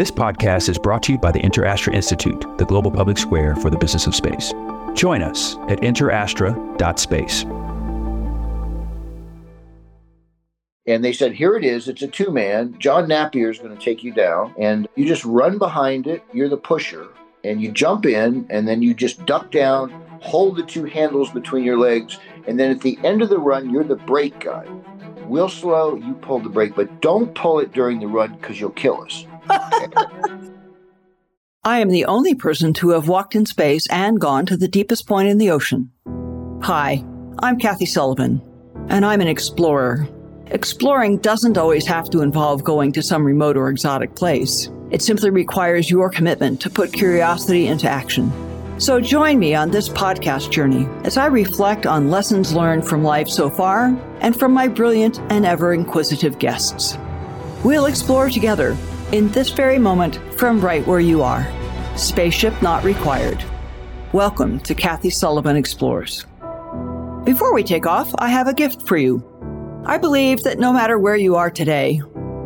This podcast is brought to you by the InterAstra Institute, the global public square for the business of space. Join us at interastra.space. And they said, Here it is. It's a two man. John Napier is going to take you down. And you just run behind it. You're the pusher. And you jump in. And then you just duck down, hold the two handles between your legs. And then at the end of the run, you're the brake guy. We'll slow, you pull the brake, but don't pull it during the run because you'll kill us. I am the only person to have walked in space and gone to the deepest point in the ocean. Hi, I'm Kathy Sullivan, and I'm an explorer. Exploring doesn't always have to involve going to some remote or exotic place. It simply requires your commitment to put curiosity into action. So join me on this podcast journey as I reflect on lessons learned from life so far and from my brilliant and ever inquisitive guests. We'll explore together in this very moment from right where you are. Spaceship not required. Welcome to Kathy Sullivan Explores. Before we take off, I have a gift for you. I believe that no matter where you are today,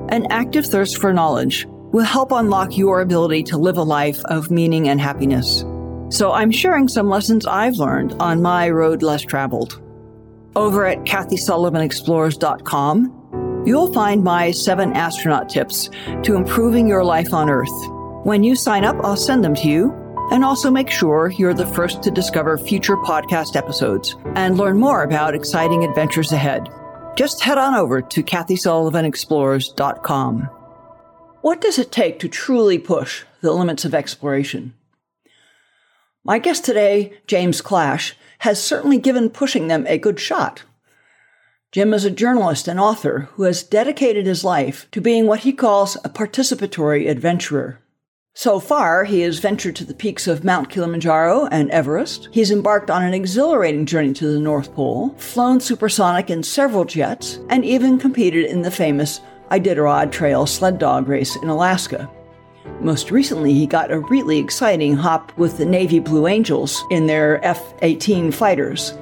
an active thirst for knowledge will help unlock your ability to live a life of meaning and happiness. So I'm sharing some lessons I've learned on my road less traveled. Over at KathySullivanExplores.com, you'll find my seven astronaut tips to improving your life on Earth. When you sign up, I'll send them to you and also make sure you're the first to discover future podcast episodes and learn more about exciting adventures ahead just head on over to KathySullivanExplores.com. What does it take to truly push the limits of exploration? My guest today, James Clash, has certainly given pushing them a good shot. Jim is a journalist and author who has dedicated his life to being what he calls a participatory adventurer. So far, he has ventured to the peaks of Mount Kilimanjaro and Everest. He's embarked on an exhilarating journey to the North Pole, flown supersonic in several jets, and even competed in the famous Iditarod Trail sled dog race in Alaska. Most recently, he got a really exciting hop with the Navy Blue Angels in their F 18 fighters.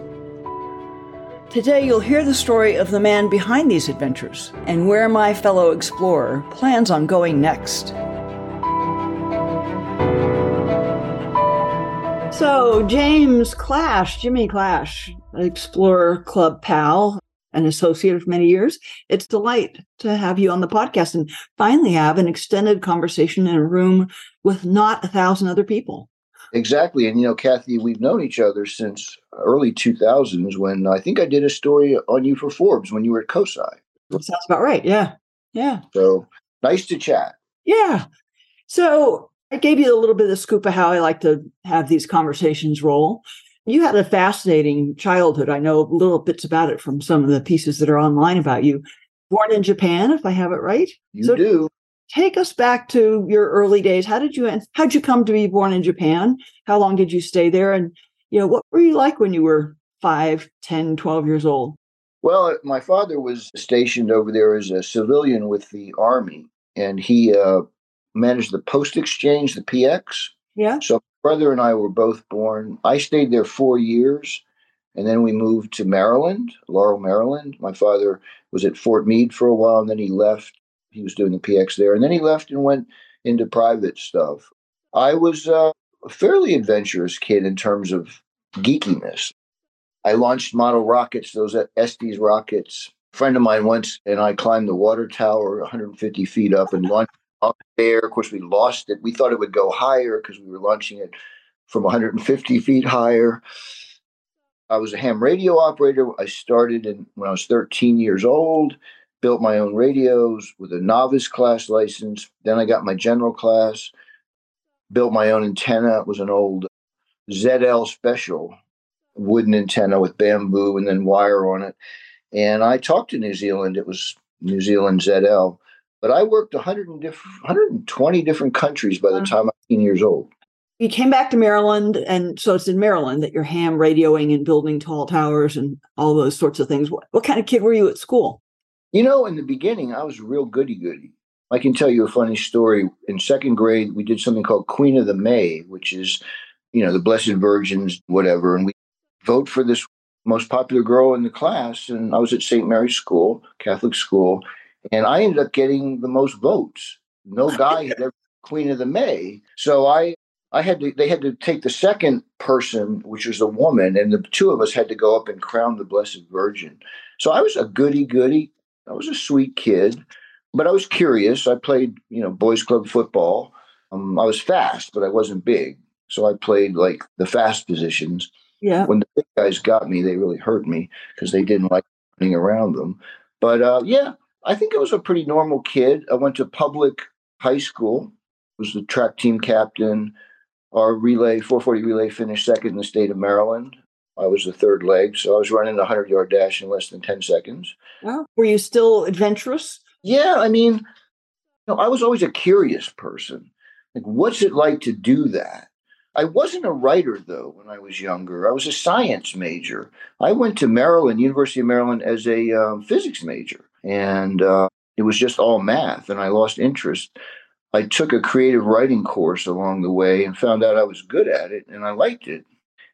Today, you'll hear the story of the man behind these adventures and where my fellow explorer plans on going next. So, James Clash, Jimmy Clash, Explorer Club pal, an associate of many years. It's delight to have you on the podcast and finally have an extended conversation in a room with not a thousand other people. Exactly. And, you know, Kathy, we've known each other since early 2000s when I think I did a story on you for Forbes when you were at COSI. Sounds about right. Yeah. Yeah. So nice to chat. Yeah. So I gave you a little bit of scoop of how I like to have these conversations roll. You had a fascinating childhood. I know little bits about it from some of the pieces that are online about you. Born in Japan, if I have it right. You so do. Take us back to your early days. How did you how did you come to be born in Japan? How long did you stay there? And you know, what were you like when you were 5, 10, 12 years old? Well, my father was stationed over there as a civilian with the army, and he uh, managed the post exchange, the PX. Yeah. So brother and I were both born. I stayed there four years, and then we moved to Maryland, Laurel, Maryland. My father was at Fort Meade for a while, and then he left. He was doing the PX there, and then he left and went into private stuff. I was uh, a fairly adventurous kid in terms of geekiness. I launched model rockets, those Estes rockets. A friend of mine once and I climbed the water tower 150 feet up and launched up there. Of course, we lost it. We thought it would go higher because we were launching it from 150 feet higher. I was a ham radio operator. I started in, when I was 13 years old, built my own radios with a novice class license. Then I got my general class, built my own antenna. It was an old ZL special wooden antenna with bamboo and then wire on it. And I talked to New Zealand. It was New Zealand ZL. But I worked 100 and diff- 120 different countries by the time I'm 18 years old. You came back to Maryland, and so it's in Maryland that you're ham radioing and building tall towers and all those sorts of things. What, what kind of kid were you at school? You know, in the beginning, I was real goody goody. I can tell you a funny story. In second grade, we did something called Queen of the May, which is, you know, the Blessed Virgins, whatever. And we vote for this most popular girl in the class. And I was at St. Mary's School, Catholic school. And I ended up getting the most votes. No guy had ever Queen of the May. So I I had to they had to take the second person, which was a woman, and the two of us had to go up and crown the Blessed Virgin. So I was a goody goody. I was a sweet kid, but I was curious. I played, you know, boys club football. Um, I was fast, but I wasn't big. So I played like the fast positions. Yeah. When the big guys got me, they really hurt me because they didn't like running around them. But uh, yeah, I think I was a pretty normal kid. I went to public high school, was the track team captain. Our relay, 440 relay, finished second in the state of Maryland. I was the third leg, so I was running a 100 yard dash in less than 10 seconds. Well, were you still adventurous? Yeah, I mean, you know, I was always a curious person. Like, what's it like to do that? I wasn't a writer though when I was younger. I was a science major. I went to Maryland, University of Maryland, as a um, physics major, and uh, it was just all math, and I lost interest. I took a creative writing course along the way and found out I was good at it, and I liked it.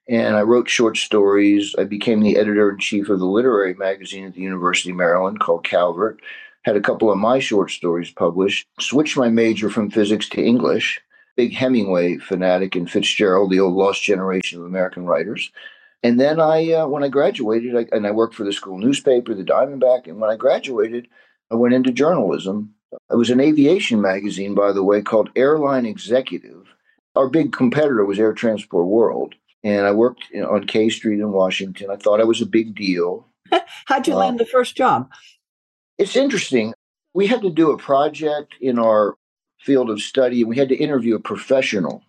And I wrote short stories. I became the editor in chief of the literary magazine at the University of Maryland called Calvert. Had a couple of my short stories published. Switched my major from physics to English big Hemingway fanatic and Fitzgerald, the old lost generation of American writers. And then I, uh, when I graduated, I, and I worked for the school newspaper, the Diamondback. And when I graduated, I went into journalism. It was an aviation magazine, by the way, called Airline Executive. Our big competitor was Air Transport World. And I worked on K Street in Washington. I thought I was a big deal. How'd you uh, land the first job? It's interesting. We had to do a project in our field of study, and we had to interview a professional.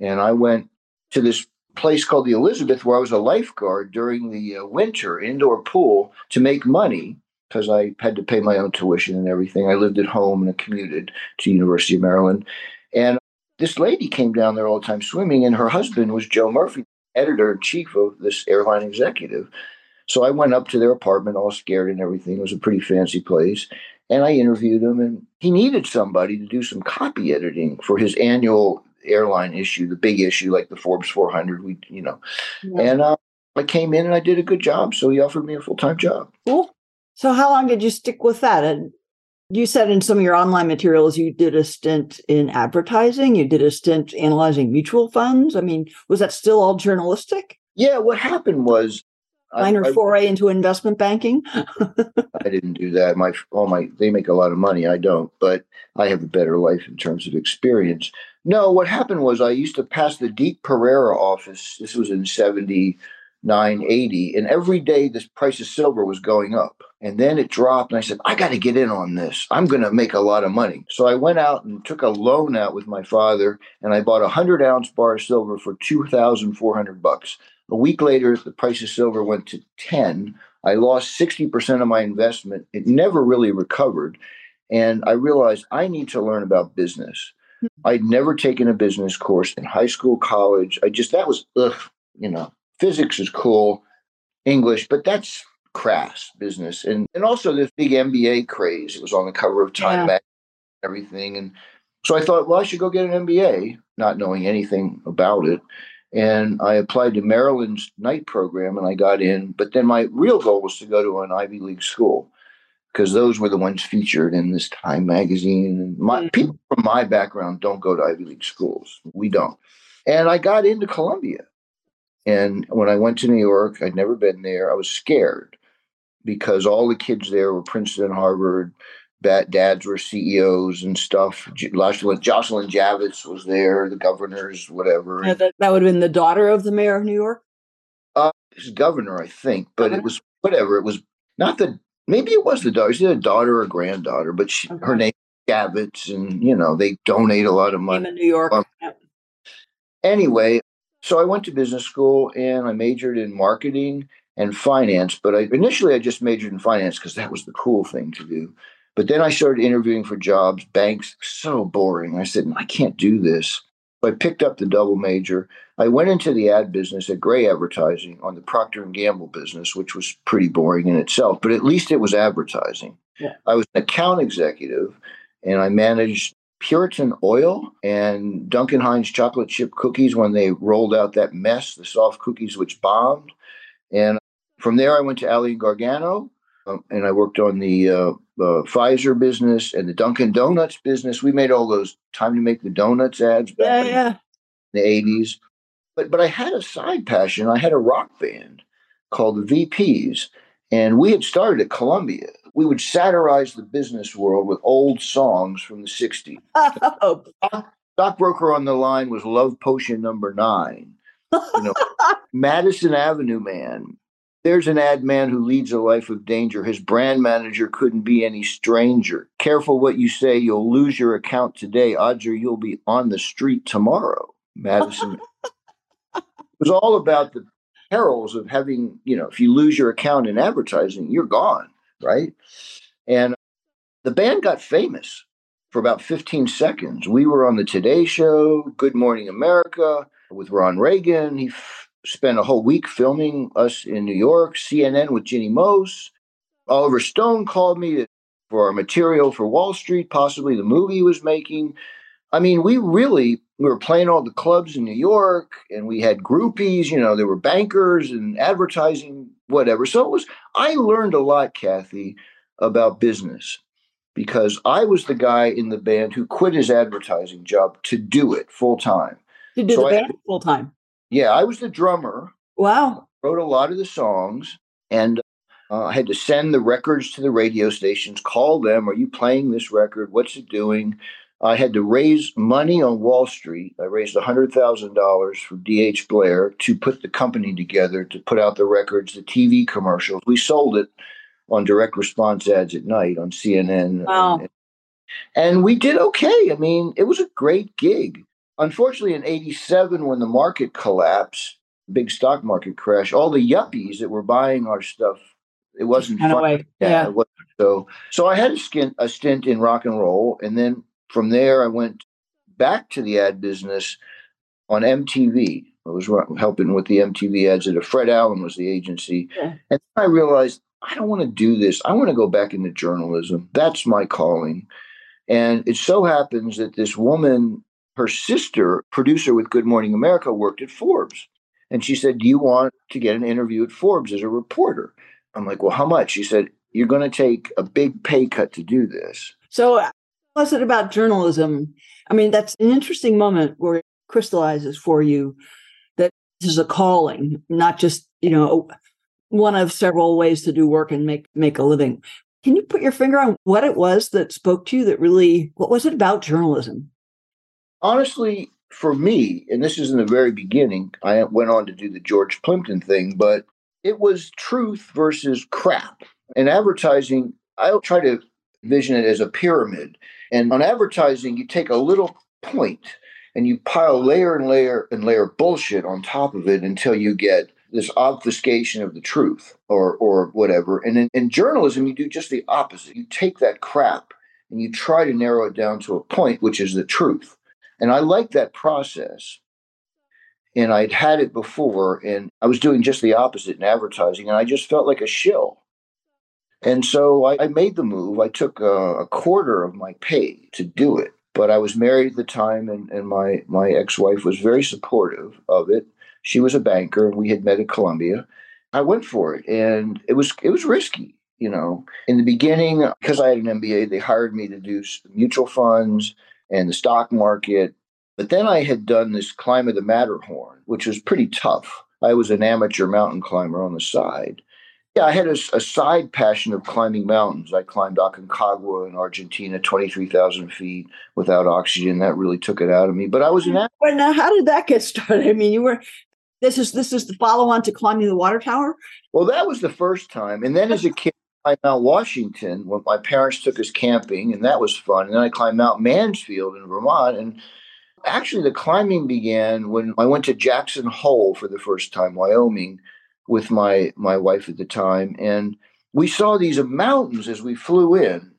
And I went to this place called the Elizabeth, where I was a lifeguard during the uh, winter indoor pool to make money because I had to pay my own tuition and everything. I lived at home and I commuted to University of Maryland. And this lady came down there all the time swimming, and her husband was Joe Murphy, editor in chief of this airline executive. So I went up to their apartment all scared and everything. It was a pretty fancy place. And I interviewed him, and he needed somebody to do some copy editing for his annual airline issue, the big issue like the Forbes 400. We, you know, yeah. and uh, I came in and I did a good job, so he offered me a full time job. Cool. So how long did you stick with that? And you said in some of your online materials you did a stint in advertising. You did a stint analyzing mutual funds. I mean, was that still all journalistic? Yeah. What happened was minor I, foray into investment banking? I didn't do that. My all my they make a lot of money. I don't, but I have a better life in terms of experience. No, what happened was I used to pass the Deak-Perera office. This was in 79, 80, and every day the price of silver was going up. And then it dropped, and I said, I got to get in on this. I'm going to make a lot of money. So I went out and took a loan out with my father, and I bought a 100 ounce bar of silver for 2,400 bucks. A week later, the price of silver went to 10. I lost 60% of my investment. It never really recovered. And I realized I need to learn about business. Hmm. I'd never taken a business course in high school, college. I just, that was, ugh, you know, physics is cool, English, but that's crass business. And, and also this big MBA craze. It was on the cover of Time yeah. everything. And so I thought, well, I should go get an MBA, not knowing anything about it. And I applied to Maryland's night program and I got in. But then my real goal was to go to an Ivy League school because those were the ones featured in this Time magazine. And my mm-hmm. people from my background don't go to Ivy League schools. We don't. And I got into Columbia. And when I went to New York, I'd never been there. I was scared because all the kids there were Princeton, Harvard, dads were CEOs and stuff. Jocelyn, Jocelyn Javits was there, the governors, whatever. Yeah, that, that would have been the daughter of the mayor of New York? Uh, she's governor, I think, but governor? it was whatever. It was not the, maybe it was the daughter. She had a daughter or granddaughter, but she, okay. her name Javits, and, you know, they donate a lot of money. in New York. Um, Anyway, so I went to business school and I majored in marketing and finance, but I initially I just majored in finance because that was the cool thing to do. But then I started interviewing for jobs, banks, so boring. I said, I can't do this. So I picked up the double major. I went into the ad business at Grey Advertising on the Procter and Gamble business, which was pretty boring in itself, but at least it was advertising. Yeah. I was an account executive and I managed Puritan Oil and Duncan Hines chocolate chip cookies when they rolled out that mess, the soft cookies which bombed. And from there, I went to Ally Gargano um, and I worked on the uh, uh, Pfizer business and the Dunkin' Donuts business. We made all those time to make the donuts ads back Yeah, yeah. in the eighties. But but I had a side passion. I had a rock band called the VPs, and we had started at Columbia. We would satirize the business world with old songs from the '60s. Oh, Stockbroker on the line was Love Potion Number Nine. You know, Madison Avenue Man. There's an ad man who leads a life of danger. His brand manager couldn't be any stranger. Careful what you say, you'll lose your account today. Odds are you'll be on the street tomorrow. Madison. it was all about the perils of having, you know, if you lose your account in advertising, you're gone, right? And the band got famous for about 15 seconds. We were on the Today Show, Good Morning America with Ron Reagan. He f- spent a whole week filming us in New York, CNN with Jeanne Moos. Oliver Stone called me for our material for Wall Street, possibly the movie he was making. I mean, we really we were playing all the clubs in New York and we had groupies, you know, there were bankers and advertising, whatever. So it was I learned a lot, Kathy, about business because I was the guy in the band who quit his advertising job to do it full time. to do So the band full time. Yeah, I was the drummer, Wow. wrote a lot of the songs, and uh, I had to send the records to the radio stations, call them, Are you playing this record? What's it doing? I had to raise money on Wall Street. I raised $100,000 for D.H. Blair to put the company together, to put out the records, the TV commercials. We sold it on direct response ads at night on CNN. Wow. And, and we did okay. I mean, it was a great gig. Unfortunately, in 87, when the market collapsed, big stock market crash, all the yuppies that were buying our stuff, it wasn't fun. Yeah, wasn't. So, so I had a, skin, a stint in rock and roll, and then from there I went back to the ad business on MTV. I was helping with the MTV ads at a Fred Allen was the agency, Yeah. and then I realized I don't want to do this. I want to go back into journalism. That's my calling. And it so happens that this woman, her sister, producer with Good Morning America, worked at Forbes. And she said, Do you want to get an interview at Forbes as a reporter? I'm like, Well, how much? She said, You're going to take a big pay cut to do this. So, was it about journalism? I mean, that's an interesting moment where it crystallizes for you that this is a calling, not just you know one of several ways to do work and make make a living. Can you put your finger on what it was that spoke to you? That really, what was it about journalism? Honestly, for me, and this is in the very beginning, I went on to do the George Plimpton thing, but it was truth versus crap. And advertising, I try to vision it as a pyramid. And on advertising, you take a little point and you pile layer and layer and layer bullshit on top of it until you get this obfuscation of the truth or or whatever. And in, in journalism, you do just the opposite. You take that crap and you try to narrow it down to a point, which is the truth. And I like that process. And I'd had it before, and I was doing just the opposite in advertising, and I just felt like a shill. And so I, I made the move. I took a, a quarter of my pay to do it. But I was married at the time, and, and my, my ex wife was very supportive of it. She was a banker, and we had met at Columbia. I went for it, and it was it was risky. You know, in the beginning, because I had an MBA, they hired me to do mutual funds and the stock market. But then I had done this climb of the Matterhorn, which was pretty tough. I was an amateur mountain climber on the side. Yeah, I had a side passion of climbing mountains. I climbed Aconcagua in Argentina, 23,000 feet without oxygen. That really took it out of me. But I was an amateur. Well, now, how did that get started? I mean, you were. This is this is the follow on to climbing the water tower. Well, that was the first time. And then as a kid, I climbed Mount Washington when my parents took us camping, and that was fun. And then I climbed Mount Mansfield in Vermont. And actually, the climbing began when I went to Jackson Hole for the first time, Wyoming, with my, my wife at the time. And we saw these mountains as we flew in.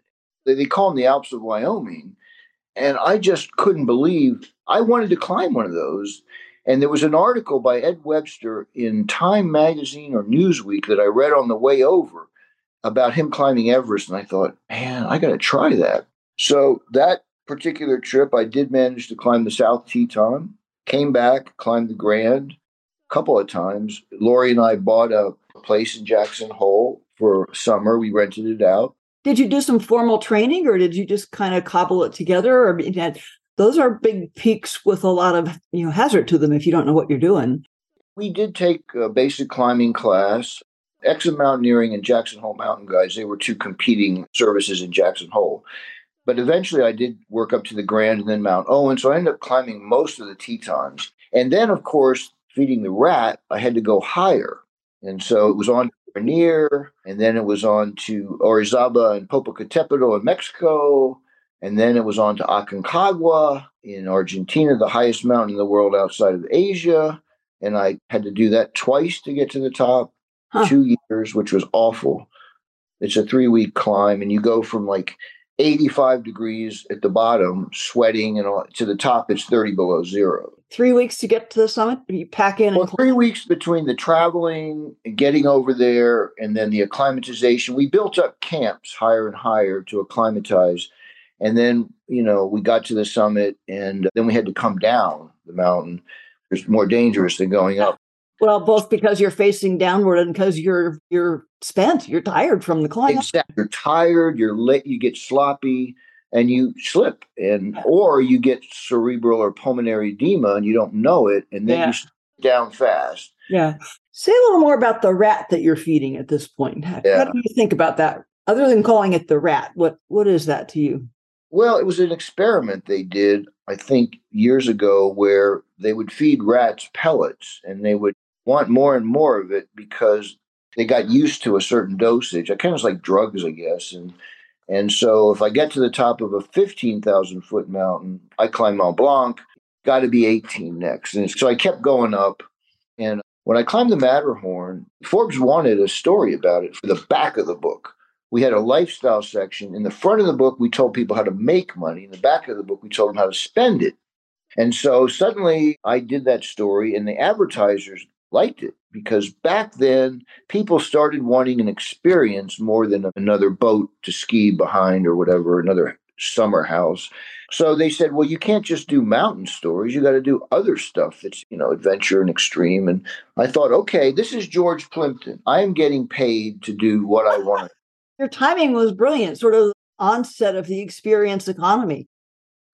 They, they call them the Alps of Wyoming. And I just couldn't believe I wanted to climb one of those. And there was an article by Ed Webster in Time Magazine or Newsweek that I read on the way over about him climbing Everest. And I thought, man, I got to try that. So that particular trip, I did manage to climb the South Teton, came back, climbed the Grand couple of times. Lori and I bought a place in Jackson Hole, for summer. We rented it out. Did you do some formal training or did you just kind of cobble it together? Or those are big peaks with a lot of you know hazard to them if you don't know what you're doing. We did take a basic climbing class. Exum Mountaineering and Jackson Hole Mountain Guides, they were two competing services in Jackson Hole. But eventually I did work up to the Grand and then Mount Owen. So I ended up climbing most of the Tetons. And then, of course, feeding the rat, I had to go higher. And so it was on Rainier, and then it was on to Orizaba and Popocatépetl in Mexico, and then it was on to Aconcagua in Argentina, the highest mountain in the world outside of Asia. And I had to do that twice to get to the top, huh. two years, which was awful. It's a three week climb, and you go from like 85 degrees at the bottom, sweating, and all, to the top, it's 30 below zero. Three weeks to get to the summit? You pack in? Well, three weeks between the traveling and getting over there and then the acclimatization. We built up camps higher and higher to acclimatize. And then, you know, we got to the summit and then we had to come down the mountain. It's more dangerous than going up. Well, both because you're facing downward and because you're you're spent, you're tired from the climb. Exactly. You're tired, you're lit, you get sloppy and you slip and or you get cerebral or pulmonary edema and you don't know it and then yeah. you down fast. Yeah. Say a little more about the rat that you're feeding at this point. How, yeah. how do you think about that? Other than calling it the rat, what what is that to you? Well, it was an experiment they did, I think, years ago where they would feed rats pellets and they would want more and more of it because they got used to a certain dosage. I kind of like drugs, I guess. And and so if I get to the top of a 15,000 foot mountain, I climb Mont Blanc, got to be 18 next. And so I kept going up. And when I climbed the Matterhorn, Forbes wanted a story about it for the back of the book. We had a lifestyle section. In the front of the book, we told people how to make money. In the back of the book, we told them how to spend it. And so suddenly I did that story, and the advertisers liked it because back then people started wanting an experience more than another boat to ski behind or whatever, another summer house. So they said, well, you can't just do mountain stories. You got to do other stuff that's, you know, adventure and extreme. And I thought, okay, this is George Plimpton. I am getting paid to do what I want. Your timing was brilliant, sort of onset of the experience economy.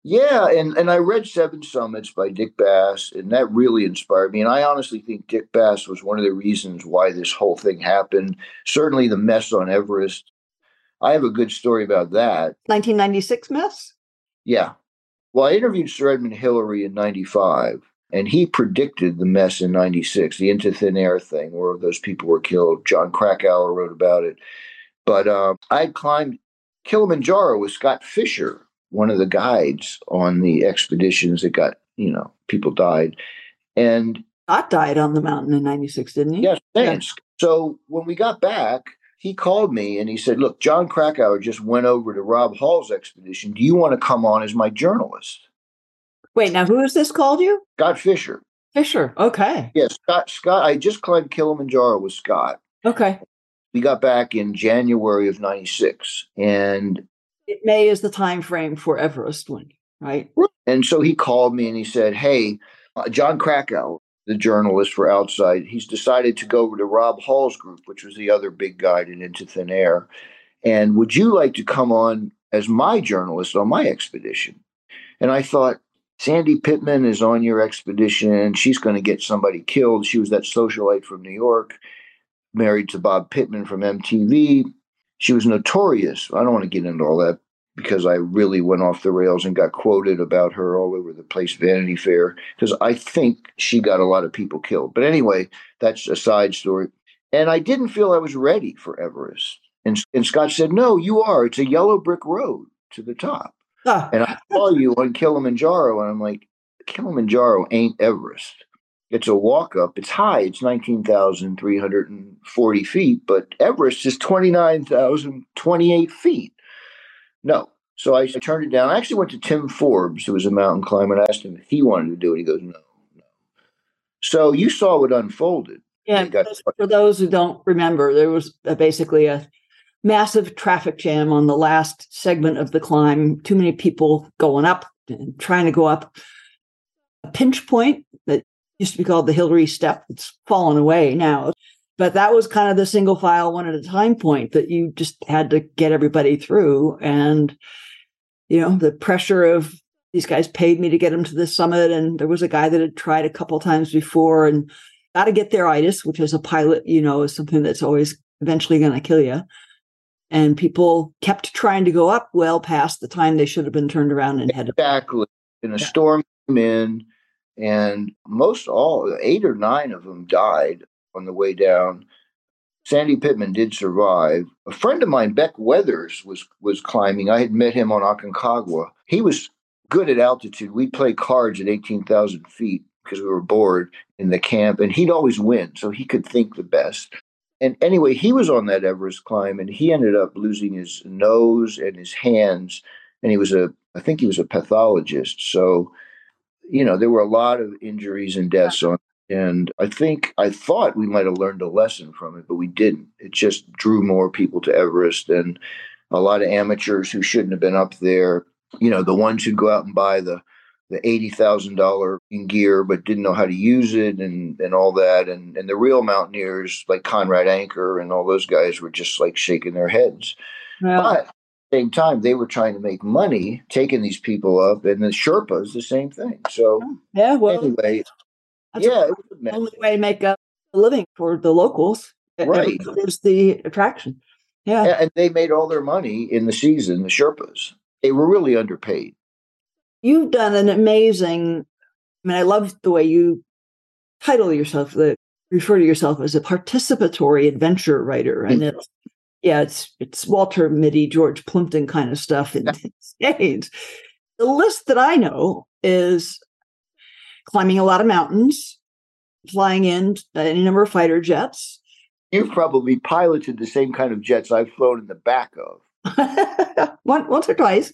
Yeah, and, and I read Seven Summits by Dick Bass, and that really inspired me. And I honestly think Dick Bass was one of the reasons why this whole thing happened. Certainly the mess on Everest. I have a good story about that. 1996 mess? Yeah. Well, I interviewed Sir Edmund Hillary in 95, and he predicted the mess in 96, the into thin air thing where those people were killed. Jon Krakauer wrote about it. But uh, I climbed Kilimanjaro with Scott Fischer one of the guides on the expeditions that got, you know, people died. And Scott died on the mountain in 96, didn't he? Yes, thanks. Yeah. So when we got back, he called me and he said, Look, Jon Krakauer just went over to Rob Hall's expedition. Do you want to come on as my journalist? Wait, now who has this called you? Scott Fischer. Fischer. Okay. Yes, Scott. Scott. I just climbed Kilimanjaro with Scott. Okay. We got back in January of '96, and May is the time frame for Everest one, right? And so he called me and he said, "Hey, uh, Jon Krakauer, the journalist for Outside, he's decided to go over to Rob Hall's group, which was the other big guide in Into Thin Air. And would you like to come on as my journalist on my expedition?" And I thought, Sandy Pittman is on your expedition. And she's going to get somebody killed. She was that socialite from New York, married to Bob Pittman from MTV she was notorious. I don't want to get into all that because I really went off the rails and got quoted about her all over the place, Vanity Fair, because I think she got a lot of people killed. But anyway, that's a side story. And I didn't feel I was ready for Everest. And, and Scott said, No, you are. It's a yellow brick road to the top. Ah. And I saw you on Kilimanjaro, and I'm like, Kilimanjaro ain't Everest. It's a walk up. It's high. It's 19,340 feet, but Everest is 29,028 feet. No. So I turned it down. I actually went to Tim Forbes, who was a mountain climber, and asked him if he wanted to do it. He goes, no, no. So you saw what unfolded. Yeah. Got- for those who don't remember, there was uh, basically a massive traffic jam on the last segment of the climb. Too many people going up and trying to go up. A pinch point that used to be called the Hillary Step. It's fallen away now. but that was kind of the single file one at a time point that you just had to get everybody through and you know the pressure of these guys paid me to get them to the summit and there was a guy that had tried a couple times before and got to get their itis which as a pilot you know is something that's always eventually going to kill you and people kept trying to go up well past the time they should have been turned around and headed exactly and a yeah. storm came in and most all eight or nine of them died on the way down. Sandy Pittman did survive. A friend of mine, Beck Weathers, was was climbing. I had met him on Aconcagua. He was good at altitude. We'd play cards at 18,000 feet because we were bored in the camp, and he'd always win, so he could think the best. And anyway, he was on that Everest climb, and he ended up losing his nose and his hands. And he was a, I think he was a pathologist. So, you know, there were a lot of injuries and deaths on and I think I thought we might have learned a lesson from it, but we didn't. It just drew more people to Everest and a lot of amateurs who shouldn't have been up there. You know, the ones who go out and buy the the eighty thousand dollar in gear but didn't know how to use it and and all that and and the real mountaineers like Conrad Anker and all those guys were just like shaking their heads. But same time, they were trying to make money taking these people up, and the Sherpas the same thing. So oh, yeah, well, anyway, yeah, the only way to make a living for the locals. Right, is the attraction. Yeah, and they made all their money in the season. The Sherpas, they were really underpaid. You've done an amazing. I mean, I love the way you title yourself, the refer to yourself as a participatory adventure writer, and mm-hmm. it's yeah, it's it's Walter Mitty, George Plimpton kind of stuff in spades. The list that I know is climbing a lot of mountains, flying in uh, any number of fighter jets. You've probably piloted the same kind of jets I've flown in the back of. once or twice.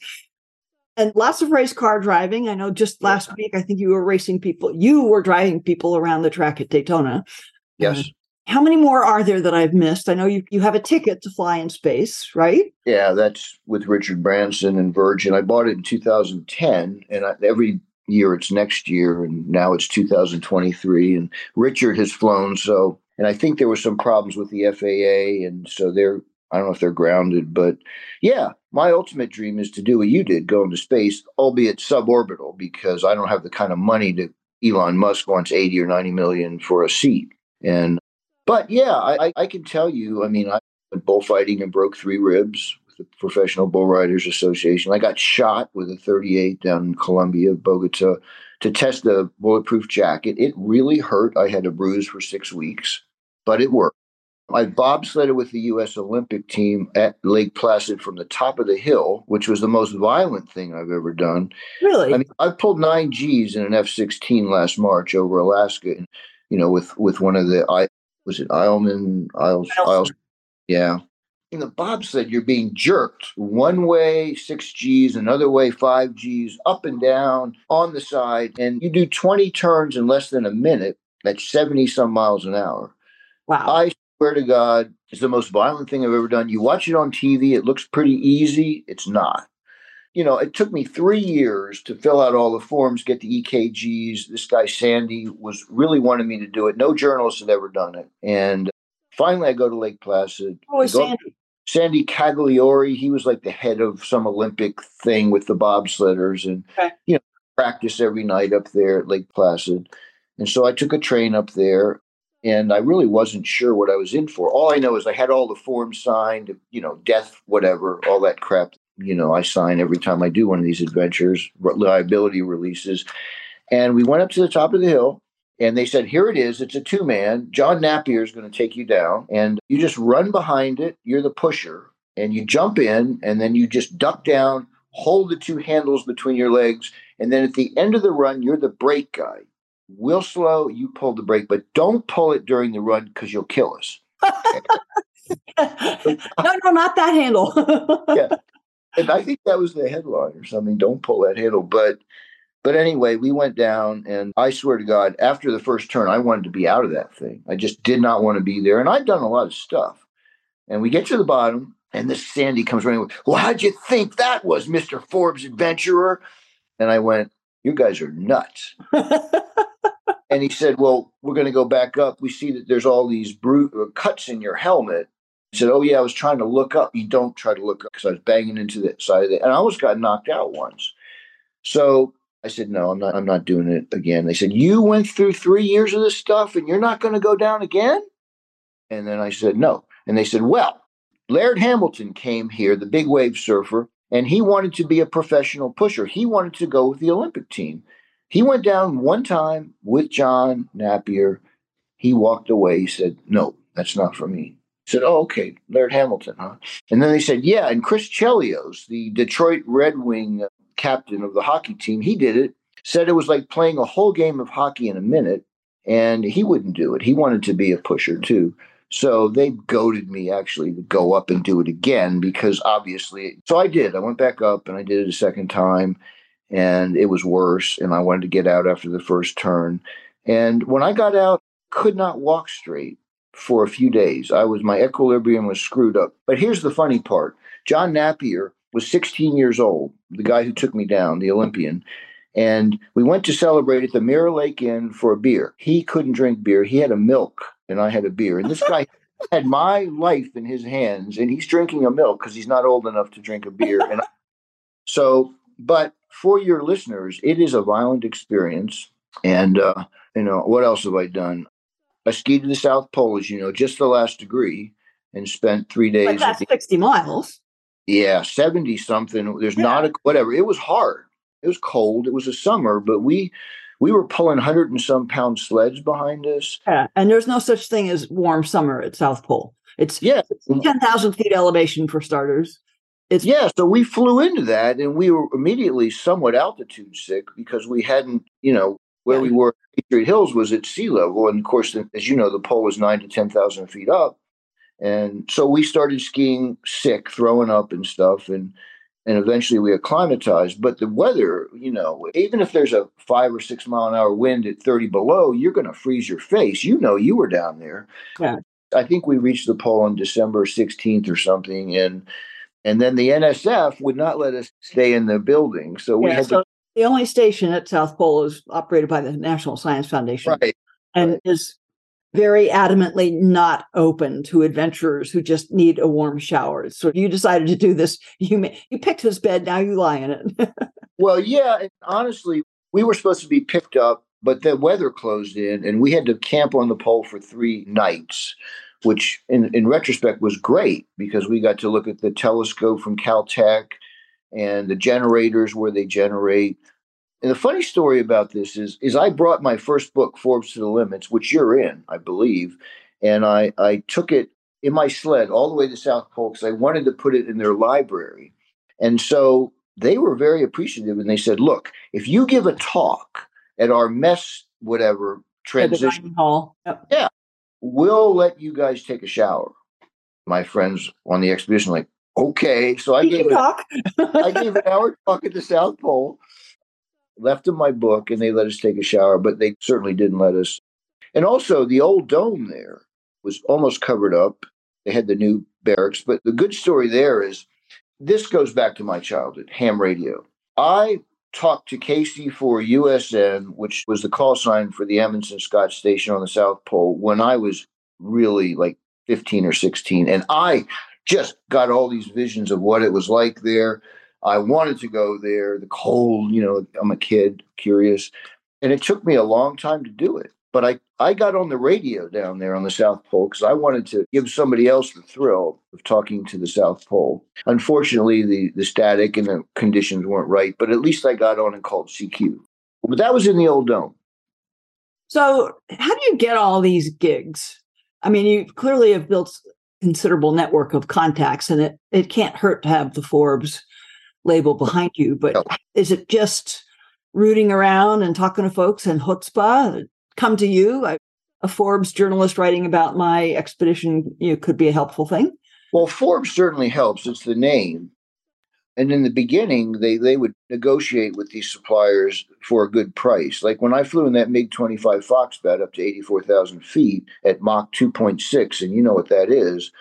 And lots of race car driving. I know just last week, I think you were racing people. You were driving people around the track at Daytona. Uh, yes. How many more are there that I've missed? I know you, you have a ticket to fly in space, right? Yeah, that's with Richard Branson and Virgin. I bought it in 2010, and I, every year it's next year and now it's 2023 and richard has flown so and i think there were some problems with the faa and so they're i don't know if they're grounded but yeah my ultimate dream is to do what you did go into space albeit suborbital because i don't have the kind of money that elon musk wants 80 or 90 million for a seat and but yeah i, I can tell you i mean i went bullfighting and broke three ribs with the Professional Bull Riders Association. I got shot with a 38 down in Colombia, Bogota, to test the bulletproof jacket. It really hurt. I had a bruise for six weeks, but it worked. I bobsledded with the U.S. Olympic team at Lake Placid from the top of the hill, which was the most violent thing I've ever done. Really? I mean, I pulled nine Gs in an F-16 last March over Alaska, and you know, with with one of the I was it Ileman Isles, Isles yeah, in the bobsled, you're being jerked one way, six G's, another way, five G's, up and down, on the side. And you do 20 turns in less than a minute at 70 some miles an hour. Wow. I swear to God, it's the most violent thing I've ever done. You watch it on TV, it looks pretty easy. It's not. You know, it took me three years to fill out all the forms, get the EKGs. This guy, Sandy, was really wanting me to do it. No journalist had ever done it. And finally, I go to Lake Placid. Oh, Sandy? Sandy Cagliari, he was like the head of some Olympic thing with the bobsledders and, okay. you know, practice every night up there at Lake Placid. And so I took a train up there and I really wasn't sure what I was in for. All I know is I had all the forms signed, you know, death, whatever, all that crap, you know, I sign every time I do one of these adventures, liability releases. And we went up to the top of the hill and they said, Here it is. It's a two man. John Napier is going to take you down. And you just run behind it. You're the pusher. And you jump in. And then you just duck down, hold the two handles between your legs. And then at the end of the run, you're the brake guy. We'll slow, you pull the brake, but don't pull it during the run because you'll kill us. no, no, not that handle. yeah. And I think that was the headline or something. Don't pull that handle. But but anyway, we went down, and I swear to God, after the first turn, I wanted to be out of that thing. I just did not want to be there. And I'd done a lot of stuff. And we get to the bottom, and this Sandy comes running. Well, how'd you think that was, Mr. Forbes adventurer? And I went, You guys are nuts. and he said, Well, we're going to go back up. We see that there's all these bru- cuts in your helmet. He said, Oh, yeah, I was trying to look up. You don't try to look up because I was banging into the side of it. And I almost got knocked out once. So I said, No, I'm not, I'm not doing it again. They said, You went through three years of this stuff and you're not going to go down again? And then I said, No. And they said, Well, Laird Hamilton came here, the big wave surfer, and he wanted to be a professional pusher. He wanted to go with the Olympic team. He went down one time with John Napier. He walked away. He said, No, that's not for me. Said, Oh, okay, Laird Hamilton, huh? And then they said, Yeah, and Chris Chelios, the Detroit Red Wing uh, captain of the hockey team, he did it. Said it was like playing a whole game of hockey in a minute, and he wouldn't do it. He wanted to be a pusher too. So they goaded me actually to go up and do it again because obviously, so I did. I went back up and I did it a second time and it was worse. And I wanted to get out after the first turn. And when I got out, could not walk straight for a few days. I was, my equilibrium was screwed up. But here's the funny part John Napier was 16 years old, the guy who took me down, the Olympian. And we went to celebrate at the Mirror Lake Inn for a beer. He couldn't drink beer. He had a milk and I had a beer. And this guy had my life in his hands, and he's drinking a milk because he's not old enough to drink a beer. And I, so, but for your listeners, it is a violent experience. And uh, you know what else have I done? I skied to the South Pole, as you know, just the last degree, and spent three days. But that's sixty miles. Yeah, seventy something. There's yeah. not a whatever. It was hard. It was cold. It was a summer, but we we were pulling hundred and some pound sleds behind us. Yeah, and there's no such thing as warm summer at South Pole. It's yeah, ten thousand feet elevation for starters. It's yeah, so we flew into that, and we were immediately somewhat altitude sick because we hadn't, you know, where yeah. we were. Patriot Hills was at sea level, and of course, as you know, the pole was nine to ten thousand feet up, and so we started skiing sick, throwing up and stuff, and and eventually we acclimatized. But the weather, you know, even if there's a five or six mile an hour wind at 30 below, you're going to freeze your face. You know, you were down there. Yeah. I think we reached the pole on December 16th or something, and and then the NSF would not let us stay in the building, so we yeah, had so to. The only station at South Pole is operated by the National Science Foundation, right? And is very adamantly not open to adventurers who just need a warm shower. So you decided to do this. You you picked this bed. Now you lie in it. well, yeah. And honestly, we were supposed to be picked up, but the weather closed in, and we had to camp on the pole for three nights. Which, in, in retrospect, was great because we got to look at the telescope from Caltech and the generators where they generate and the funny story about this is, is I brought my first book, Forbes to the Limits, which you're in, I believe, and I, I took it in my sled all the way to South Pole because I wanted to put it in their library. And so they were very appreciative and they said, look, if you give a talk at our mess, whatever transition hall, yep. yeah, we'll let you guys take a shower. My friends on the expedition, like, okay. So I you gave, talk. I gave an hour talk at the South Pole left them my book and they let us take a shower, but they certainly didn't let us. And also, the old dome there was almost covered up. They had the new barracks, but the good story there is this goes back to my childhood ham radio. I talked to KC4 USN, which was the call sign for the Amundsen Scott station on the South Pole, when I was really like 15 or 16. And I just got all these visions of what it was like there. I wanted to go there. The cold, you know, I'm a kid, curious. And it took me a long time to do it. But I, I got on the radio down there on the South Pole because I wanted to give somebody else the thrill of talking to the South Pole. Unfortunately, the, the static and the conditions weren't right, but at least I got on and called CQ. But that was in the old dome. So, how do you get all these gigs? I mean, you clearly have built considerable network of contacts, and it, it can't hurt to have the Forbes label behind you, but is it just rooting around and talking to folks and chutzpah uh, come to you? I, a Forbes journalist writing about my expedition you know, could be a helpful thing. Well, Forbes certainly helps. It's the name. And in the beginning, they, they would negotiate with these suppliers for a good price. Like when I flew in that MiG 25 Foxbat up to 84,000 feet at Mach 2.6, and you know what that is,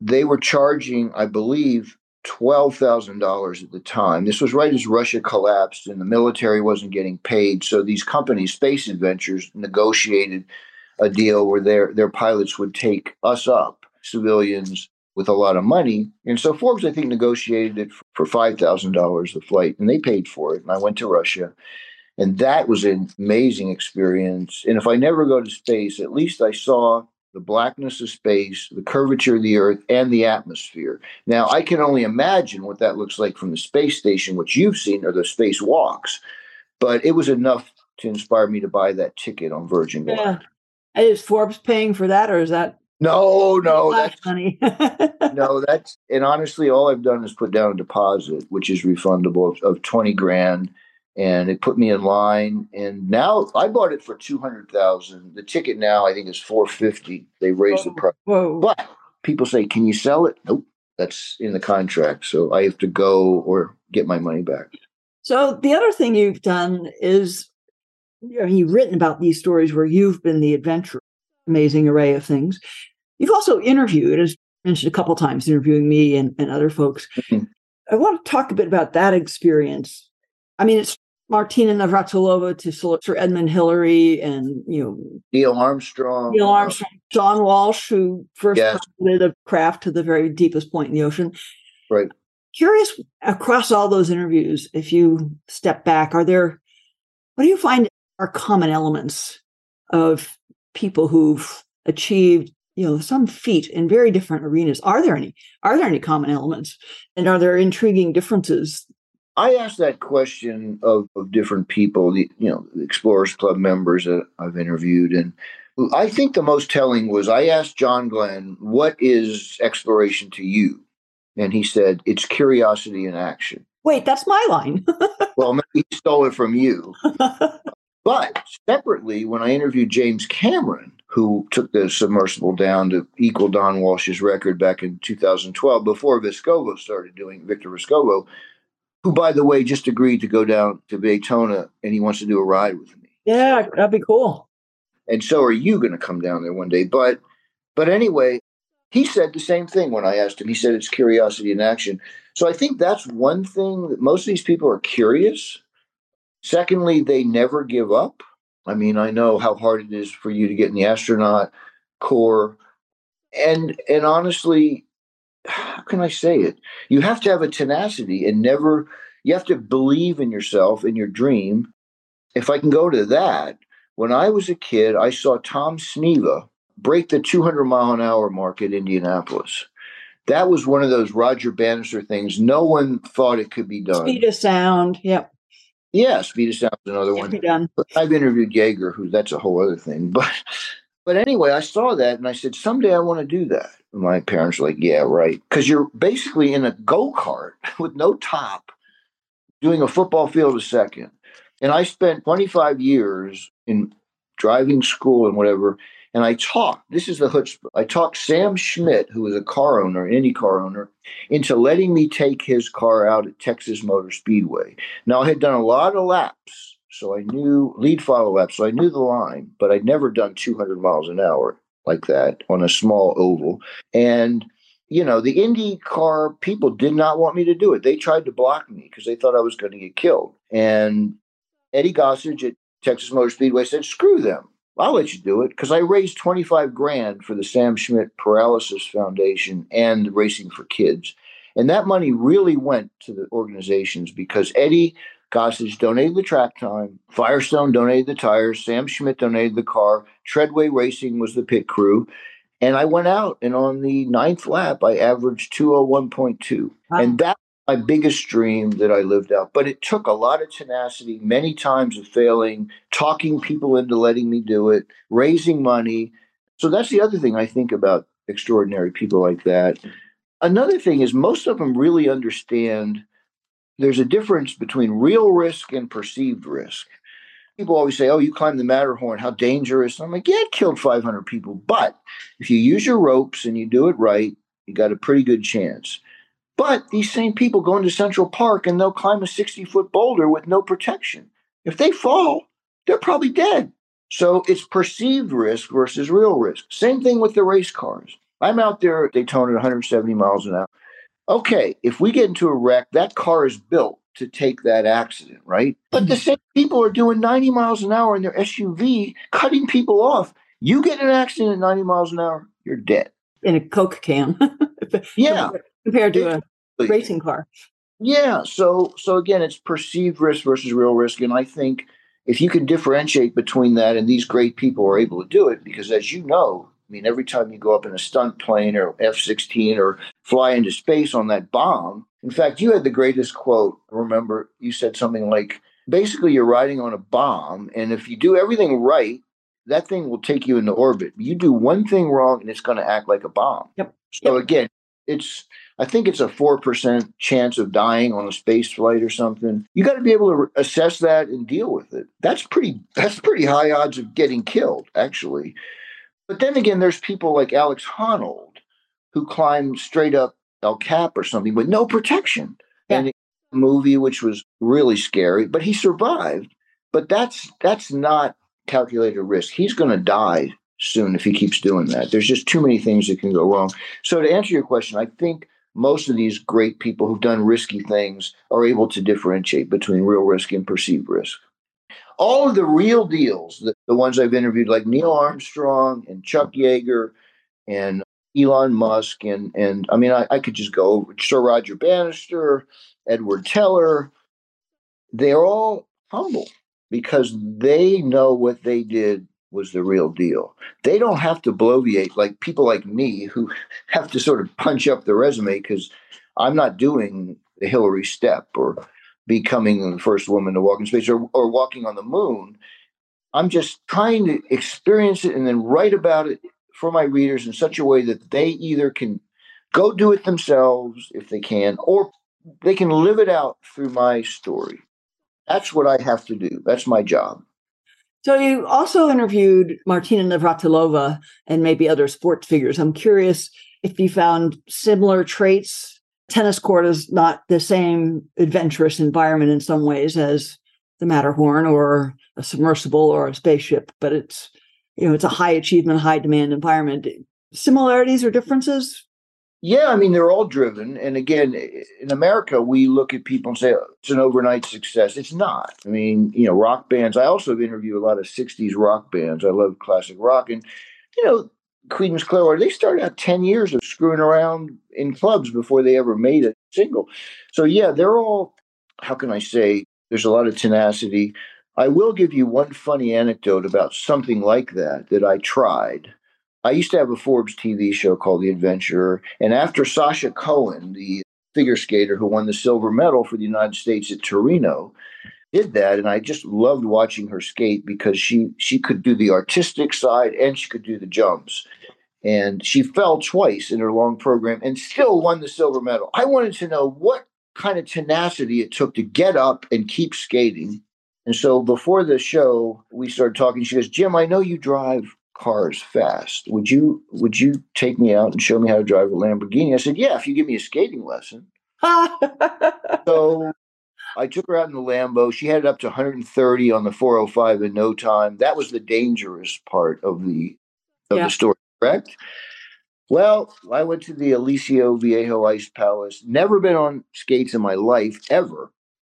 they were charging, I believe, $12,000 at the time. This was right as Russia collapsed and the military wasn't getting paid. So these companies, Space Adventures, negotiated a deal where their, their pilots would take us up, civilians, with a lot of money. And so Forbes, I think, negotiated it for $5,000 a flight and they paid for it. And I went to Russia. And that was an amazing experience. And if I never go to space, at least I saw the blackness of space, the curvature of the Earth, and the atmosphere. Now, I can only imagine what that looks like from the space station, which you've seen, or the space walks. But it was enough to inspire me to buy that ticket on Virgin Galactic. Yeah. Is Forbes paying for that, or is that? No, no, that's funny. no, that's and honestly, all I've done is put down a deposit, which is refundable of, of twenty grand and it put me in line. And now I bought it for two hundred thousand. The ticket now I think is four fifty. They raised whoa, the price, whoa. but people say, "Can you sell it?" Nope, that's in the contract, so I have to go or get my money back. So the other thing you've done is you know, you've written about these stories where you've been the adventurer, amazing array of things. You've also interviewed, as mentioned a couple times, interviewing me and, and other folks. Mm-hmm. I want to talk a bit about that experience I mean, it's Martina Navratilova to Sir Edmund Hillary and, you know, Neil Armstrong. Neil Armstrong, Don Walsh, who first yes. the craft to the very deepest point in the ocean. Right. Curious across all those interviews, if you step back, are there, what do you find are common elements of people who've achieved you know some feat in very different arenas are there any are there any common elements and are there intriguing differences I asked that question of, of different people, the you know, the Explorers Club members that I've interviewed, and I think the most telling was I asked John Glenn, "What is exploration to you?" And he said, "It's curiosity in action." Wait, that's my line. well, maybe he stole it from you. but separately, when I interviewed James Cameron, who took the submersible down to equal Don Walsh's record back in 2012, before Vescovo started doing Victor Vescovo, who, by the way, just agreed to go down to Daytona and he wants to do a ride with me. Yeah, that'd be cool. And so are you going to come down there one day? But, but anyway, he said the same thing when I asked him. He said it's curiosity in action. So I think that's one thing that most of these people are curious. Secondly, they never give up. I mean, I know how hard it is for you to get in the astronaut corps. And and honestly, how can I say it? You have to have a tenacity and never, you have to believe in yourself and your dream. If I can go to that, when I was a kid, I saw Tom Sneva break the 200 mile an hour mark at Indianapolis. That was one of those Roger Bannister things. No one thought it could be done. Speed of sound. Yep. Yeah, speed of sound is another one. I've interviewed Yeager, who that's a whole other thing. But but anyway, I saw that and I said, someday I want to do that. My parents were like, yeah, right. Because you're basically in a go kart with no top doing a football field a second. And I spent 25 years in driving school and whatever. And I talked, this is the chutzpah. I talked Sam Schmidt, who was a car owner, any car owner, into letting me take his car out at Texas Motor Speedway. Now, I had done a lot of laps, so I knew lead follow laps, so I knew the line, but I'd never done 200 miles an hour like that on a small oval. And, you know, the Indy car people did not want me to do it. They tried to block me because they thought I was going to get killed. And Eddie Gossage at Texas Motor Speedway said, screw them. I'll let you do it because I raised 25 grand for the Sam Schmidt Paralysis Foundation and Racing for Kids. And that money really went to the organizations because Eddie Gossage donated the track time. Firestone donated the tires. Sam Schmidt donated the car. Treadway Racing was the pit crew. And I went out, and on the ninth lap, I averaged 201.2. Wow. And that's my biggest dream that I lived out. But it took a lot of tenacity, many times of failing, talking people into letting me do it, raising money. So that's the other thing I think about extraordinary people like that. Another thing is, most of them really understand there's a difference between real risk and perceived risk. People always say, "Oh, you climbed the Matterhorn, how dangerous!" And I'm like, "Yeah, it killed 500 people, but if you use your ropes and you do it right, you got a pretty good chance." But these same people go into Central Park and they'll climb a 60 foot boulder with no protection. If they fall, they're probably dead. So it's perceived risk versus real risk. Same thing with the race cars. I'm out there at Daytona at 170 miles an hour. okay, if we get into a wreck, that car is built to take that accident, right? But the mm-hmm. same people are doing 90 miles an hour in their SUV, cutting people off. You get in an accident at 90 miles an hour, you're dead. In a Coke can. yeah. Compared to a racing car. Yeah. So so again, it's perceived risk versus real risk. And I think if you can differentiate between that and these great people are able to do it, because as you know, I mean, every time you go up in a stunt plane or F 16 or fly into space on that bomb, in fact, you had the greatest quote. Remember, you said something like, basically, you're riding on a bomb, and if you do everything right, that thing will take you into orbit. You do one thing wrong, and it's going to act like a bomb. Yep. So, yep. again, it's I think it's a four percent chance of dying on a space flight or something. You got to be able to assess that and deal with it. That's pretty. That's pretty high odds of getting killed, actually. But then again, there's people like Alex Honnold who climb straight up El Cap or something with no protection. Yeah. And a movie which was really scary, but he survived. But that's that's not calculated risk. He's going to die soon if he keeps doing that. There's just too many things that can go wrong. So to answer your question, I think most of these great people who've done risky things are able to differentiate between real risk and perceived risk all of the real deals, the, the ones I've interviewed, like Neil Armstrong and Chuck Yeager and Elon Musk, and and I mean, I, I could just go over Sir Roger Bannister, Edward Teller. They're all humble because they know what they did was the real deal. They don't have to bloviate like people like me who have to sort of punch up the resume because I'm not doing the Hillary step or becoming the first woman to walk in space or, or walking on the moon. I'm just trying to experience it and then write about it for my readers in such a way that they either can go do it themselves if they can, or they can live it out through my story. That's what I have to do. That's my job. So you also interviewed Martina Navratilova and maybe other sports figures. I'm curious if you found similar traits tennis court is not the same adventurous environment in some ways as the Matterhorn or a submersible or a spaceship, but it's you know it's a high achievement, high demand environment. Similarities or differences? Yeah, I mean they're all driven, and again, in America, we look at people and say oh, it's an overnight success. It's not. I mean, you know, rock bands. I also interview a lot of '60s rock bands. I love classic rock, and you know, Creedence Clearwater, they started out 10 years of screwing around in clubs before they ever made a single. So, yeah, they're all, how can I say, there's a lot of tenacity. I will give you one funny anecdote about something like that that I tried. I used to have a Forbes TV show called The Adventurer. And after Sasha Cohen, the figure skater who won the silver medal for the United States at Torino, did that and I just loved watching her skate because she she could do the artistic side and she could do the jumps. And she fell twice in her long program and still won the silver medal. I wanted to know what kind of tenacity it took to get up and keep skating. And so before the show, we started talking. She goes, "Jim, I know you drive cars fast. Would you would you take me out and show me how to drive a Lamborghini?" I said, "Yeah, if you give me a skating lesson." so I took her out in the Lambo. She had it up to 130 on the 405 in no time. That was the dangerous part of the of yeah. the story, correct? Well, I went to the Aliso Viejo Ice Palace. Never been on skates in my life ever.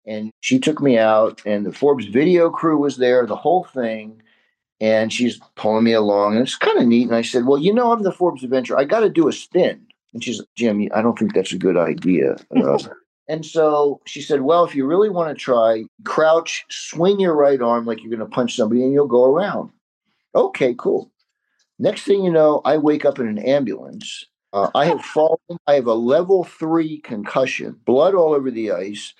And she took me out, and the Forbes video crew was there, the whole thing. And she's pulling me along, and it's kind of neat. And I said, Well, you know, I'm the Forbes Adventure. I got to do a spin. And she's, Jim, I don't think that's a good idea. Uh, and so she said, Well, if you really want to try, crouch, swing your right arm like you're going to punch somebody, and you'll go around. Okay, cool. Next thing you know, I wake up in an ambulance. Uh, I have fallen. I have a level three concussion, blood all over the ice.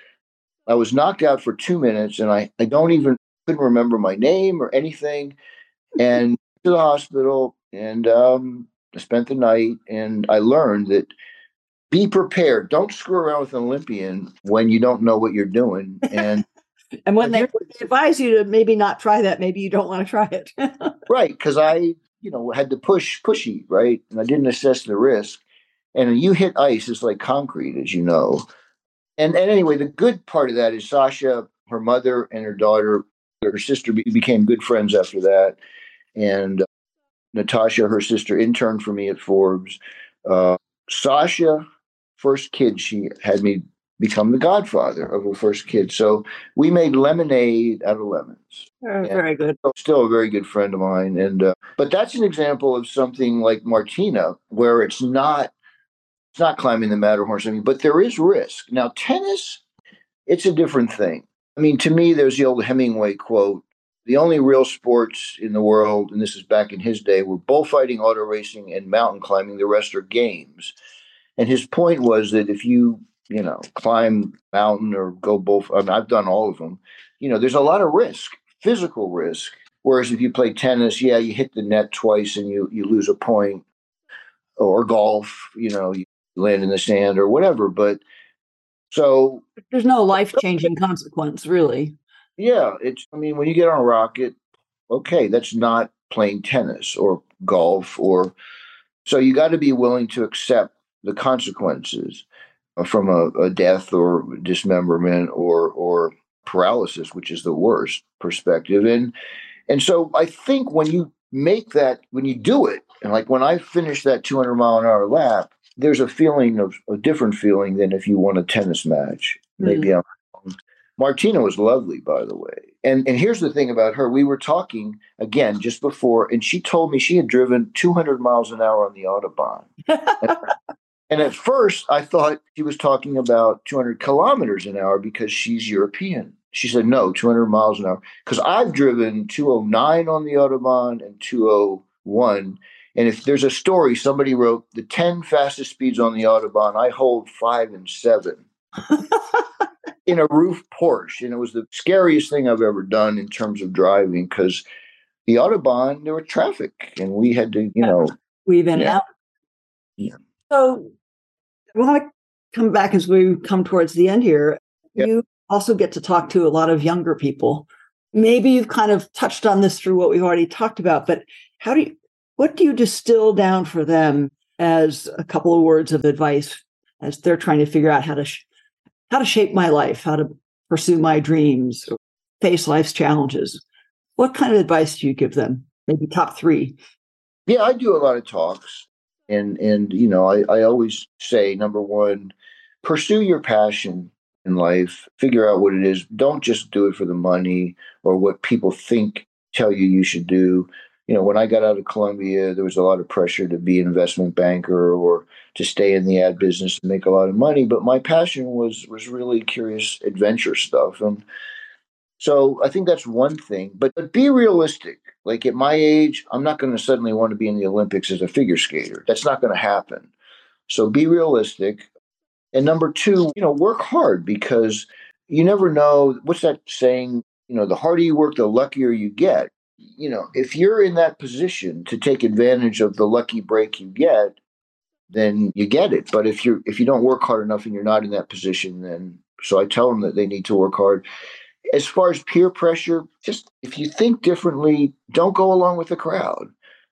I was knocked out for two minutes, and I, I don't even couldn't remember my name or anything. And to the hospital, and um, I spent the night, and I learned that be prepared. Don't screw around with an Olympian when you don't know what you're doing. And and when they advise you to maybe not try that, maybe you don't want to try it. right, because I, you know, had to push pushy, right, and I didn't assess the risk. And you hit ice, it's like concrete, as you know. And and anyway, the good part of that is Sasha, her mother, and her daughter, her sister became good friends after that. And Natasha, her sister, interned for me at Forbes. Uh, Sasha first kid, she had me become the godfather of her first kid. So we made lemonade out of lemons. Very, very good. Still a very good friend of mine, and uh, but that's an example of something like Martina, where it's not it's not climbing the Matterhorn, something, but there is risk. Now tennis, it's a different thing. I mean, to me, there's the old Hemingway quote: "The only real sports in the world, and this is back in his day, were bullfighting, auto racing, and mountain climbing. The rest are games." And his point was that if you you know, climb mountain or go both. I mean, I've done all of them. You know, there's a lot of risk, physical risk. Whereas if you play tennis, yeah, you hit the net twice and you you lose a point, or golf, you know, you land in the sand or whatever. But so there's no life changing consequence, really. Yeah, it's. I mean, when you get on a rocket, okay, that's not playing tennis or golf or. So you got to be willing to accept the consequences from a, a death or dismemberment or or paralysis, which is the worst perspective. And and so I think when you make that, when you do it, and like when I finish that 200 mile an hour lap, there's a feeling of a different feeling than if you won a tennis match. Maybe mm. I'm. Martina was lovely, by the way. And and here's the thing about her: we were talking again just before, and she told me she had driven 200 miles an hour on the autobahn. And at first, I thought she was talking about 200 kilometers an hour because she's European. She said, no, 200 miles an hour. Because I've driven 209 on the Autobahn and 201. And if there's a story, somebody wrote the 10 fastest speeds on the Autobahn, I hold five and seven in a Ruf Porsche. And it was the scariest thing I've ever done in terms of driving because the Autobahn, there was traffic and we had to, you know, weave in yeah. and out. Yeah. So I want to come back as we come towards the end here. Yep. You also get to talk to a lot of younger people. Maybe you've kind of touched on this through what we've already talked about, but how do you, what do you distill down for them as a couple of words of advice as they're trying to figure out how to sh- how to shape my life, how to pursue my dreams, face life's challenges? What kind of advice do you give them? Maybe top three. Yeah, I do a lot of talks and and you know I, I always say number one pursue your passion in life figure out what it is don't just do it for the money or what people think tell you you should do you know when i got out of columbia there was a lot of pressure to be an investment banker or to stay in the ad business and make a lot of money but my passion was was really curious adventure stuff and so I think that's one thing, but, but be realistic. Like at my age, I'm not going to suddenly want to be in the Olympics as a figure skater. That's not going to happen. So be realistic. And number two, you know, work hard because you never know what's that saying, you know, the harder you work, the luckier you get. You know, if you're in that position to take advantage of the lucky break you get, then you get it. But if you're if you don't work hard enough and you're not in that position, then so I tell them that they need to work hard as far as peer pressure, just if you think differently, don't go along with the crowd.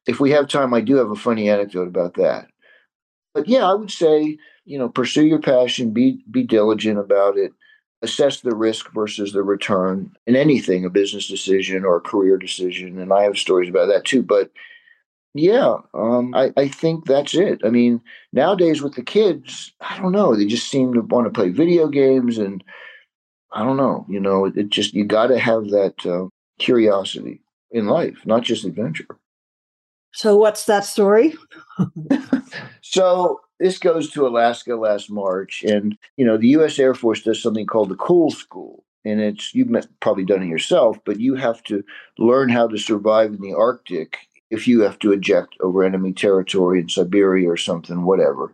If we have time, I do have a funny anecdote about that. But yeah, I would say, you know, pursue your passion, be be diligent about it, assess the risk versus the return in anything, a business decision or a career decision. And I have stories about that too. But yeah, um, I, I think that's it. I mean, nowadays with the kids, I don't know, they just seem to want to play video games and I don't know. You know, it, it just you got to have that uh, curiosity in life, not just adventure. So, what's that story? so this goes to Alaska last March, and you know the U.S. Air Force does something called the Cool School, and it's you've probably done it yourself, but you have to learn how to survive in the Arctic if you have to eject over enemy territory in Siberia or something, whatever.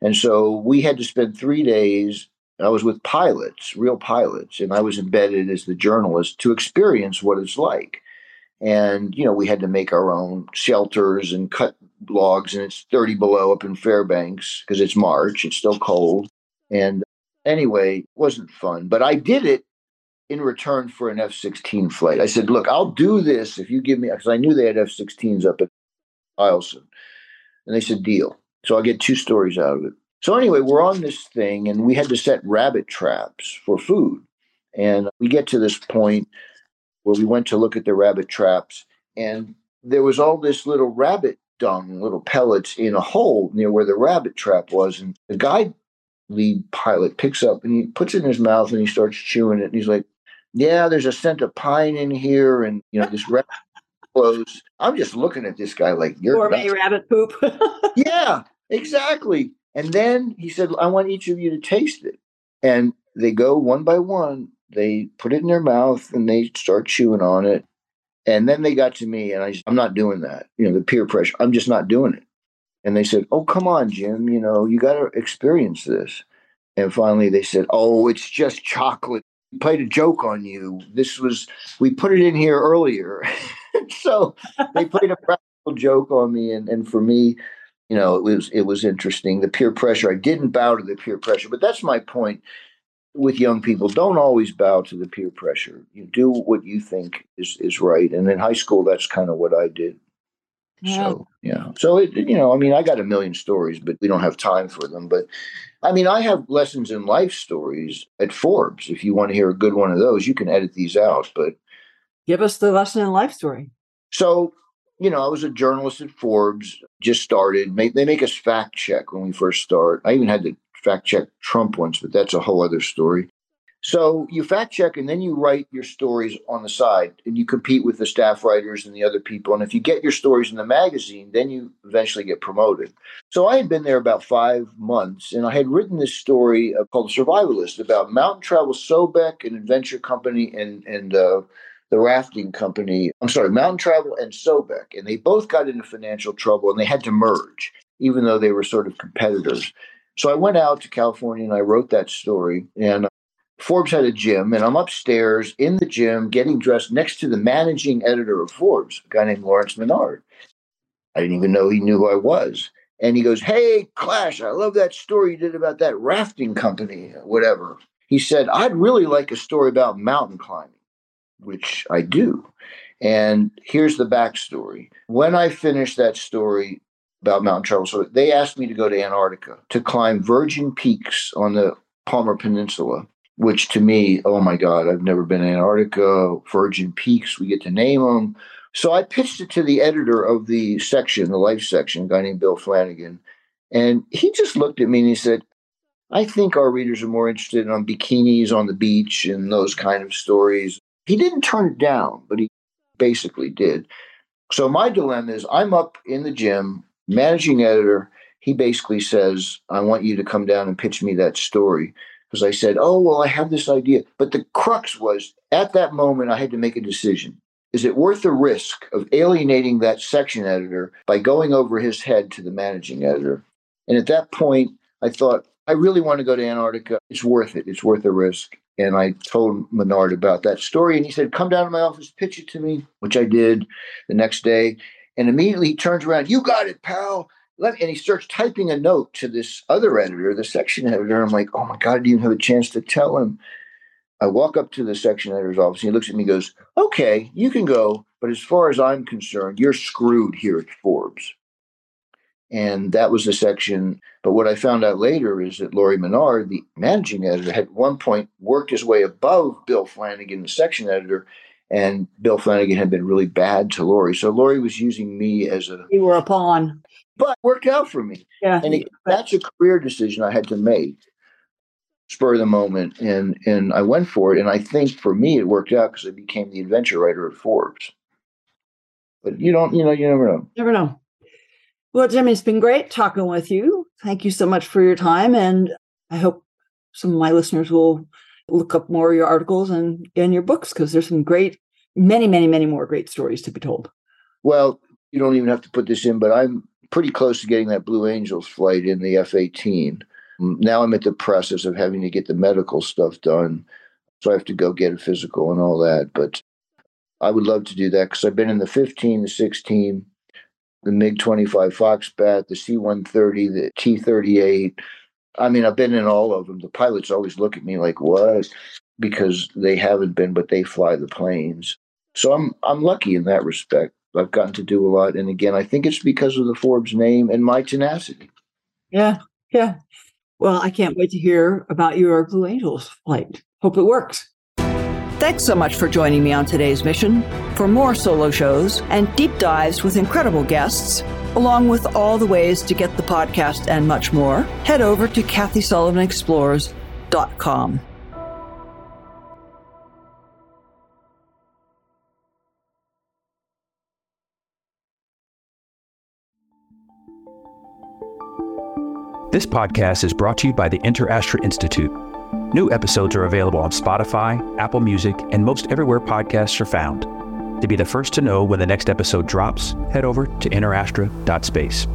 And so we had to spend three days I was with pilots, real pilots, and I was embedded as the journalist to experience what it's like. And, you know, we had to make our own shelters and cut logs, and it's 30 below up in Fairbanks because it's March, it's still cold. And anyway, it wasn't fun, but I did it in return for an F 16 flight. I said, look, I'll do this if you give me, because I knew they had F 16s up at Eielson. And they said, deal. So I get two stories out of it. So anyway, we're on this thing and we had to set rabbit traps for food. And we get to this point where we went to look at the rabbit traps and there was all this little rabbit dung, little pellets in a hole near where the rabbit trap was. And the guide lead pilot picks up and he puts it in his mouth and he starts chewing it. And he's like, Yeah, there's a scent of pine in here. And, you know, this rat clothes. I'm just looking at this guy like, You're gourmet rabbit poop. yeah, exactly. And then he said, I want each of you to taste it. And they go one by one, they put it in their mouth and they start chewing on it. And then they got to me and I said, I'm not doing that. You know, the peer pressure, I'm just not doing it. And they said, Oh, come on, Jim, you know, you got to experience this. And finally they said, Oh, it's just chocolate. We played a joke on you. This was, we put it in here earlier. so they played a practical joke on me. And, and for me, you know, it was it was interesting. The peer pressure. I didn't bow to the peer pressure, but that's my point with young people. Don't always bow to the peer pressure. You do what you think is is right. And in high school, that's kind of what I did. Yeah. So yeah. So it you know, I mean, I got a million stories, but we don't have time for them. But I mean, I have lessons in life stories at Forbes. If you want to hear a good one of those, you can edit these out. But give us the lesson in life story. So you know, I was a journalist at Forbes, just started. They make us fact check when we first start. I even had to fact check Trump once, but that's a whole other story. So you fact check and then you write your stories on the side and you compete with the staff writers and the other people. And if you get your stories in the magazine, then you eventually get promoted. So I had been there about five months and I had written this story uh, called Survivalist about Mountain Travel Sobek, an adventure company, and, and uh, the rafting company, I'm sorry, Mountain Travel and Sobek. And they both got into financial trouble and they had to merge, even though they were sort of competitors. So I went out to California and I wrote that story. And Forbes had a gym, and I'm upstairs in the gym getting dressed next to the managing editor of Forbes, a guy named Lawrence Minard. I didn't even know he knew who I was. And he goes, Hey, Clash, I love that story you did about that rafting company, whatever. He said, I'd really like a story about mountain climbing, which I do. And here's the backstory. When I finished that story about mountain travel, so they asked me to go to Antarctica to climb virgin peaks on the Palmer Peninsula which to me, oh my God, I've never been in Antarctica, Virgin Peaks, we get to name them. So I pitched it to the editor of the section, the life section, a guy named Bill Flanagan. And he just looked at me and he said, I think our readers are more interested in bikinis on the beach and those kind of stories. He didn't turn it down, but he basically did. So my dilemma is I'm up in the gym, managing editor. He basically says, I want you to come down and pitch me that story because I said, Oh, well, I have this idea. But the crux was at that moment, I had to make a decision. Is it worth the risk of alienating that section editor by going over his head to the managing editor? And at that point, I thought, I really want to go to Antarctica. It's worth it. It's worth the risk. And I told Minard about that story. And he said, Come down to my office, pitch it to me, which I did the next day. And immediately he turns around, You got it, pal let and he starts typing a note to this other editor, the section editor. I'm like, oh my God, I didn't even have a chance to tell him. I walk up to the section editor's office and he looks at me and goes, okay, you can go. But as far as I'm concerned, you're screwed here at Forbes. And that was the section. But what I found out later is that Laurie Minard, the managing editor, had at one point worked his way above Bill Flanagan, the section editor, and Bill Flanagan had been really bad to Laurie. So Laurie was using me as a. You were a pawn but worked out for me. Yeah, and it, that's a career decision I had to make, spur of the moment, and and I went for it. And I think for me it worked out because I became the adventure writer at Forbes. But you don't, you know, you never know. Never know. Well, Jimmy, it's been great talking with you. Thank you so much for your time, and I hope some of my listeners will look up more of your articles and and your books because there's some great, many, many, many more great stories to be told. Well, you don't even have to put this in, but I'm pretty close to getting that Blue Angels flight in the F 18. Mm, now I'm at the process of having to get the medical stuff done. So I have to go get a physical and all that. But I would love to do that because I've been in the 15, the 16, the MiG 25 Foxbat, the C 130, the T 38. I mean, I've been in all of them. The pilots always look at me like, what? Because they haven't been, but they fly the planes. So I'm I'm lucky in that respect. I've gotten to do a lot. And again, I think it's because of the Forbes name and my tenacity. Yeah. Yeah. Well, I can't wait to hear about your Blue Angels flight. Hope it works. Thanks so much for joining me on today's mission. For more solo shows and deep dives with incredible guests, along with all the ways to get the podcast and much more, head over to KathySullivanExplores.com. This podcast is brought to you by the InterAstra Institute. New episodes are available on Spotify, Apple Music, and most everywhere podcasts are found. To be the first to know when the next episode drops, head over to interastra.space.